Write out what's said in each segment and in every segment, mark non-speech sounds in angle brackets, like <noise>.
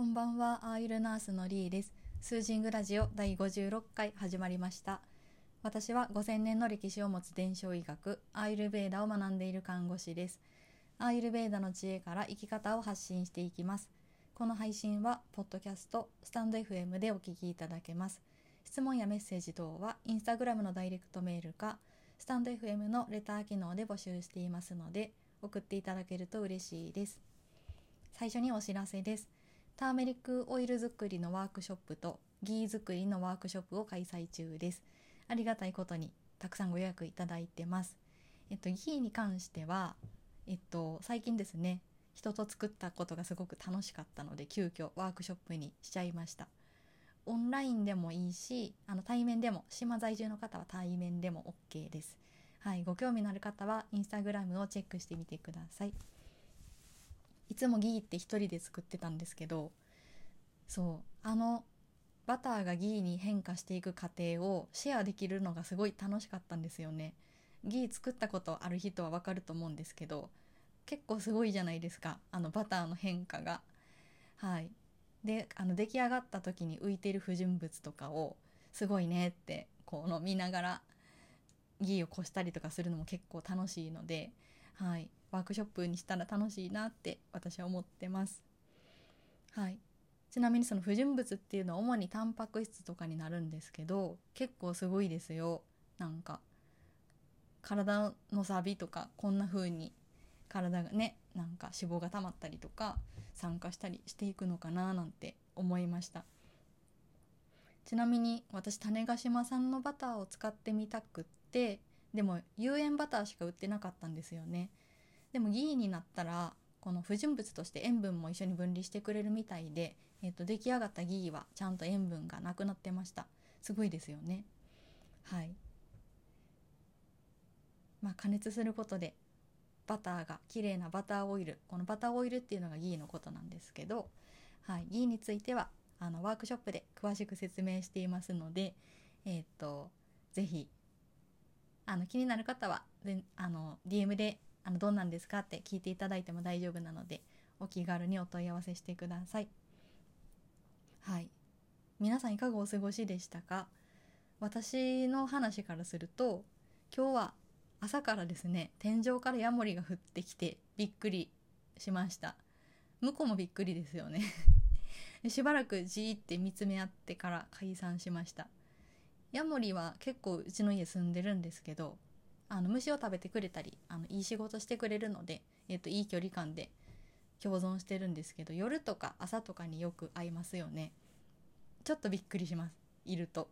こんばんは、アーユルナースのリーです。スージングラジオ第56回始まりました。私は5000年の歴史を持つ伝承医学、アーユルベーダを学んでいる看護師です。アーユルベーダの知恵から生き方を発信していきます。この配信は、ポッドキャスト、スタンド FM でお聞きいただけます。質問やメッセージ等は、インスタグラムのダイレクトメールか、スタンド FM のレター機能で募集していますので、送っていただけると嬉しいです。最初にお知らせです。ターメリックオイル作りのワークショップとギー作りのワークショップを開催中です。ありがたいことにたくさんご予約いただいてます。えっと、ギーに関しては、えっと、最近ですね、人と作ったことがすごく楽しかったので、急遽ワークショップにしちゃいました。オンラインでもいいし、あの対面でも、島在住の方は対面でも OK です。はい、ご興味のある方はインスタグラムをチェックしてみてください。いつもギーって一人で作ってたんですけどそうあのバターがギーに変化していく過程をシェアできるのがすごい楽しかったんですよね。ギー作ったことある人はわかると思うんですけど結構すごいじゃないですかあのバターの変化が。はい。であの出来上がった時に浮いてる不純物とかをすごいねってこの見ながらギーをこしたりとかするのも結構楽しいのではい。ワークショップにしたら楽しいなって私は思ってます。はい。ちなみにその不純物っていうのは主にタンパク質とかになるんですけど結構すごいですよ。なんか体のサビとかこんな風に体がねなんか脂肪が溜まったりとか酸化したりしていくのかななんて思いました。ちなみに私種子島産のバターを使ってみたくってでも有塩バターしか売ってなかったんですよね。でもギーになったらこの不純物として塩分も一緒に分離してくれるみたいで、えー、と出来上がったギーはちゃんと塩分がなくなってました。すごいですよね。はい。まあ加熱することでバターが綺麗なバターオイルこのバターオイルっていうのがギーのことなんですけど、はい、ギーについてはあのワークショップで詳しく説明していますのでえっ、とぜひあの気になる方はあの DM であのどんなんですかって聞いていただいても大丈夫なのでお気軽にお問い合わせしてください。はい。皆さんいかがお過ごしでしたか？私の話からすると今日は朝からですね天井からヤモリが降ってきてびっくりしました。向こうもびっくりですよね。<laughs> しばらくじーって見つめ合ってから解散しました。ヤモリは結構うちの家住んでるんですけどあの虫を食べてくれたりあのいい仕事してくれるので、えー、といい距離感で共存してるんですけど夜とか朝とかによく会いますよね。ちょっとびっくりします。いると。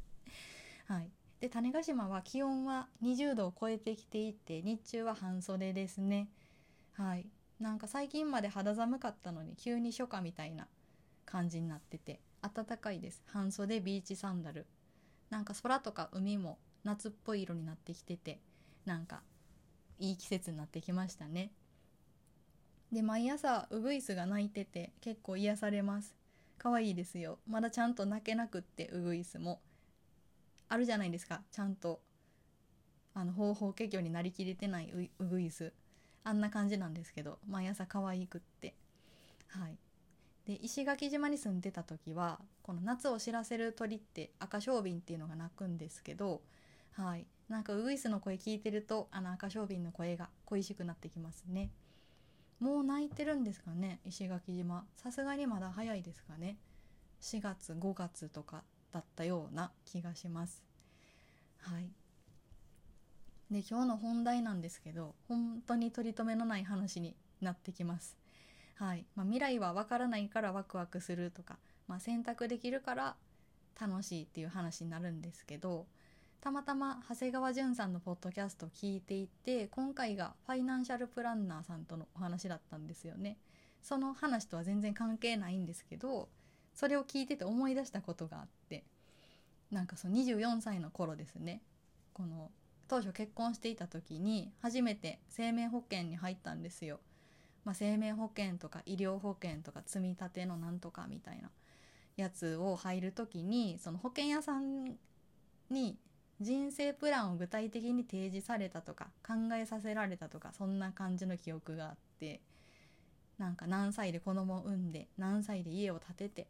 <laughs> はい。で種子島は気温は20度を超えてきていて日中は半袖ですね。はい。なんか最近まで肌寒かったのに急に初夏みたいな感じになってて暖かいです。半袖ビーチサンダル。なんか空とか海も夏っぽい色になってきててなんかいい季節になってきましたね。で毎朝ウグイスが鳴いてて結構癒されます。可愛いですよ。まだちゃんと泣けなくってウグイスも。あるじゃないですか。ちゃんとあの方法結魚になりきれてないウグイス。あんな感じなんですけど毎朝可愛くって。はい。で石垣島に住んでた時はこの夏を知らせる鳥って赤小瓶っていうのが鳴くんですけどはい、なんかウグイスの声聞いてるとあの赤小瓶の声が恋しくなってきますね。もう泣いてるんですかね石垣島。さすがにまだ早いですかね。4月5月とかだったような気がします。はい。で今日の本題なんですけど本当に取り留めのない話になってきます。はい、まあ、未来はわからないからワクワクするとか、まあ、選択できるから楽しいっていう話になるんですけどたまたま長谷川淳さんのポッドキャストを聞いていて今回がファイナンシャルプランナーさんとのお話だったんですよね。その話とは全然関係ないんですけどそれを聞いてて思い出したことがあってなんかその24歳の頃ですね。この当初結婚していた時に初めて生命保険に入ったんですよ、まあ、生命保険とか医療保険とか積み立てのなんとかみたいなやつを入る時にその保険屋さんに人生プランを具体的に提示されたとか考えさせられたとかそんな感じの記憶があってなんか何歳で子供を産んで何歳で家を建てて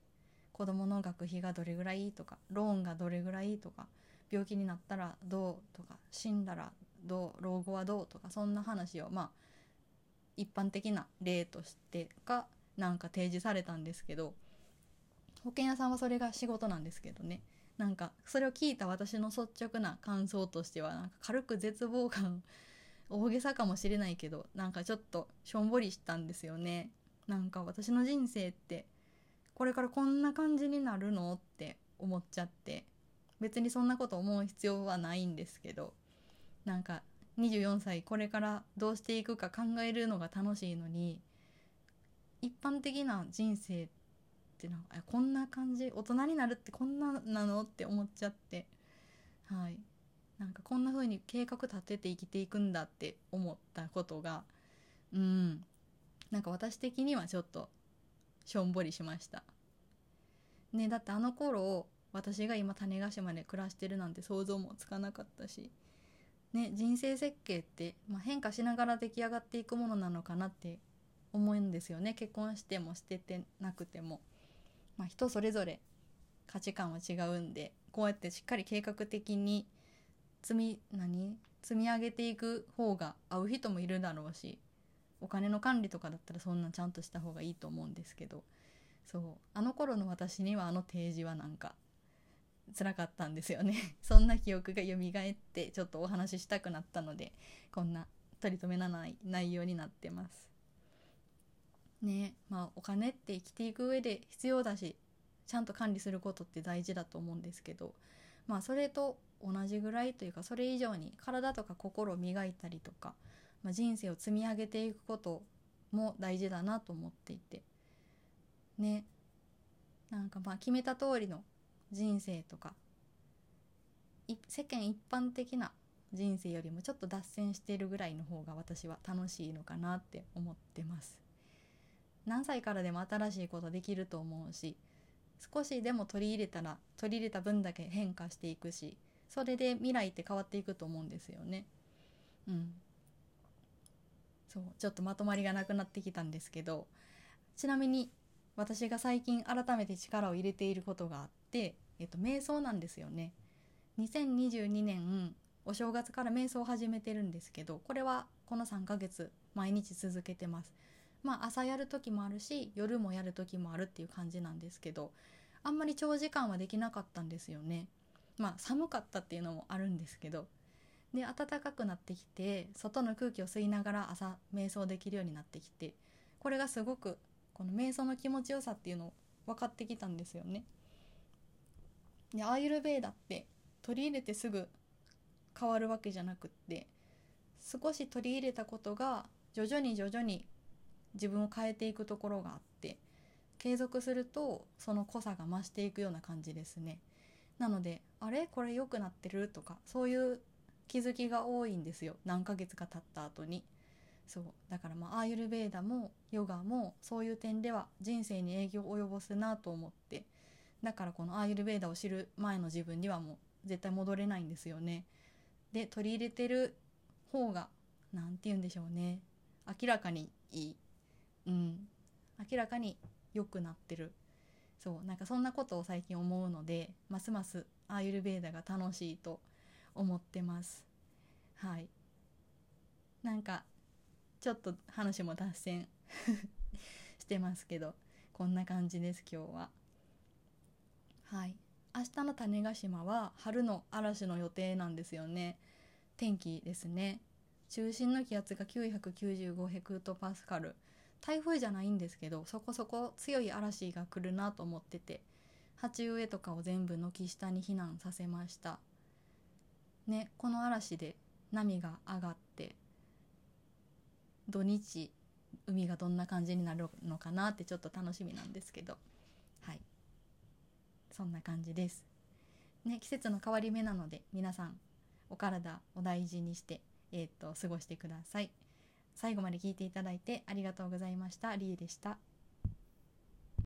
子供の学費がどれぐらいとかローンがどれぐらいとか病気になったらどうとか死んだらどう老後はどうとかそんな話をまあ一般的な例としてかなんか提示されたんですけど保険屋さんはそれが仕事なんですけどね。なんかそれを聞いた私の率直な感想としてはなんか軽く絶望感大げさかもしれないけど <laughs> なんかちょっとしょんぼりしたんですよね。なんか私の人生ってこれからこんな感じになるのって思っちゃって別にそんなこと思う必要はないんですけどなんか24歳これからどうしていくか考えるのが楽しいのに一般的な人生ってなんかこんな感じ大人になるってこんななのって思っちゃって。はい。なんかこんな風に計画立てて生きていくんだって思ったことが。うん。なんか私的にはちょっとしょんぼりしました。ねだってあの頃私が今種子島で暮らしてるなんて想像もつかなかったし。ね人生設計って、まあ、変化しながら出来上がっていくものなのかなって思うんですよね。結婚してもしててなくても、まあ、人それぞれ価値観は違うんでこうやってしっかり計画的に積み何？積み上げていく方が合う人もいるだろうしお金の管理とかだったらそんなちゃんとした方がいいと思うんですけどそう。あの頃の私にはあの提示はなんか辛かったんですよね。<laughs> そんな記憶が蘇ってちょっとお話ししたくなったのでこんな取り留めのない内容になってます。ねまあお金って生きていく上で必要だしちゃんと管理することって大事だと思うんですけどまあそれと同じぐらいというかそれ以上に体とか心を磨いたりとか、まあ、人生を積み上げていくことも大事だなと思っていてねなんかまあ決めた通りの人生とか世間一般的な人生よりもちょっと脱線してるぐらいの方が私は楽しいのかなって思ってます。何歳からでも新しいことできると思うし少しでも取り入れたら取り入れた分だけ変化していくしそれで未来って変わっていくと思うんですよね。うん。そうちょっとまとまりがなくなってきたんですけどちなみに私が最近改めて力を入れていることがあって、えっと、瞑想なんですよね。2022年お正月から瞑想を始めてるんですけどこれはこの3ヶ月毎日続けてます。まあ朝やる時もあるし夜もやる時もあるっていう感じなんですけどあんまり長時間はできなかったんですよねまあ寒かったっていうのもあるんですけどで暖かくなってきて外の空気を吸いながら朝瞑想できるようになってきてこれがすごくこの瞑想の気持ちよさっていうのを分かってきたんですよね。でアーユルベーダって取り入れてすぐ変わるわけじゃなくって少し取り入れたことが徐々に徐々に自分を変えていくところがあって継続するとその濃さが増していくような感じですね。なのであれ？これ良くなってる？とかそういう気づきが多いんですよ。何ヶ月か経った後に。そう。だからまあアーユルベーダもヨガもそういう点では人生に影響を及ぼすなと思って。だからこのアーユルベーダを知る前の自分にはもう絶対戻れないんですよね。で取り入れてる方が何て言うんでしょうね。明らかにいい。うん。明らかに良くなってる。そうなんかそんなことを最近思うのでますますアーユルベーダが楽しいと思ってます。はい。なんかちょっと話も脱線 <laughs> してますけどこんな感じです今日は。はい。明日の種子島は春の嵐の予定なんですよね。天気ですね。中心の気圧が995ヘクトパスカル。台風じゃないんですけどそこそこ強い嵐が来るなと思ってて鉢植えとかを全部軒下に避難させました。ねこの嵐で波が上がって土日海がどんな感じになるのかなってちょっと楽しみなんですけど。はい。そんな感じです。ね季節の変わり目なので皆さんお体お大事にしてえー、っと過ごしてください。最後まで聞いていただいてありがとうございました。りえでした。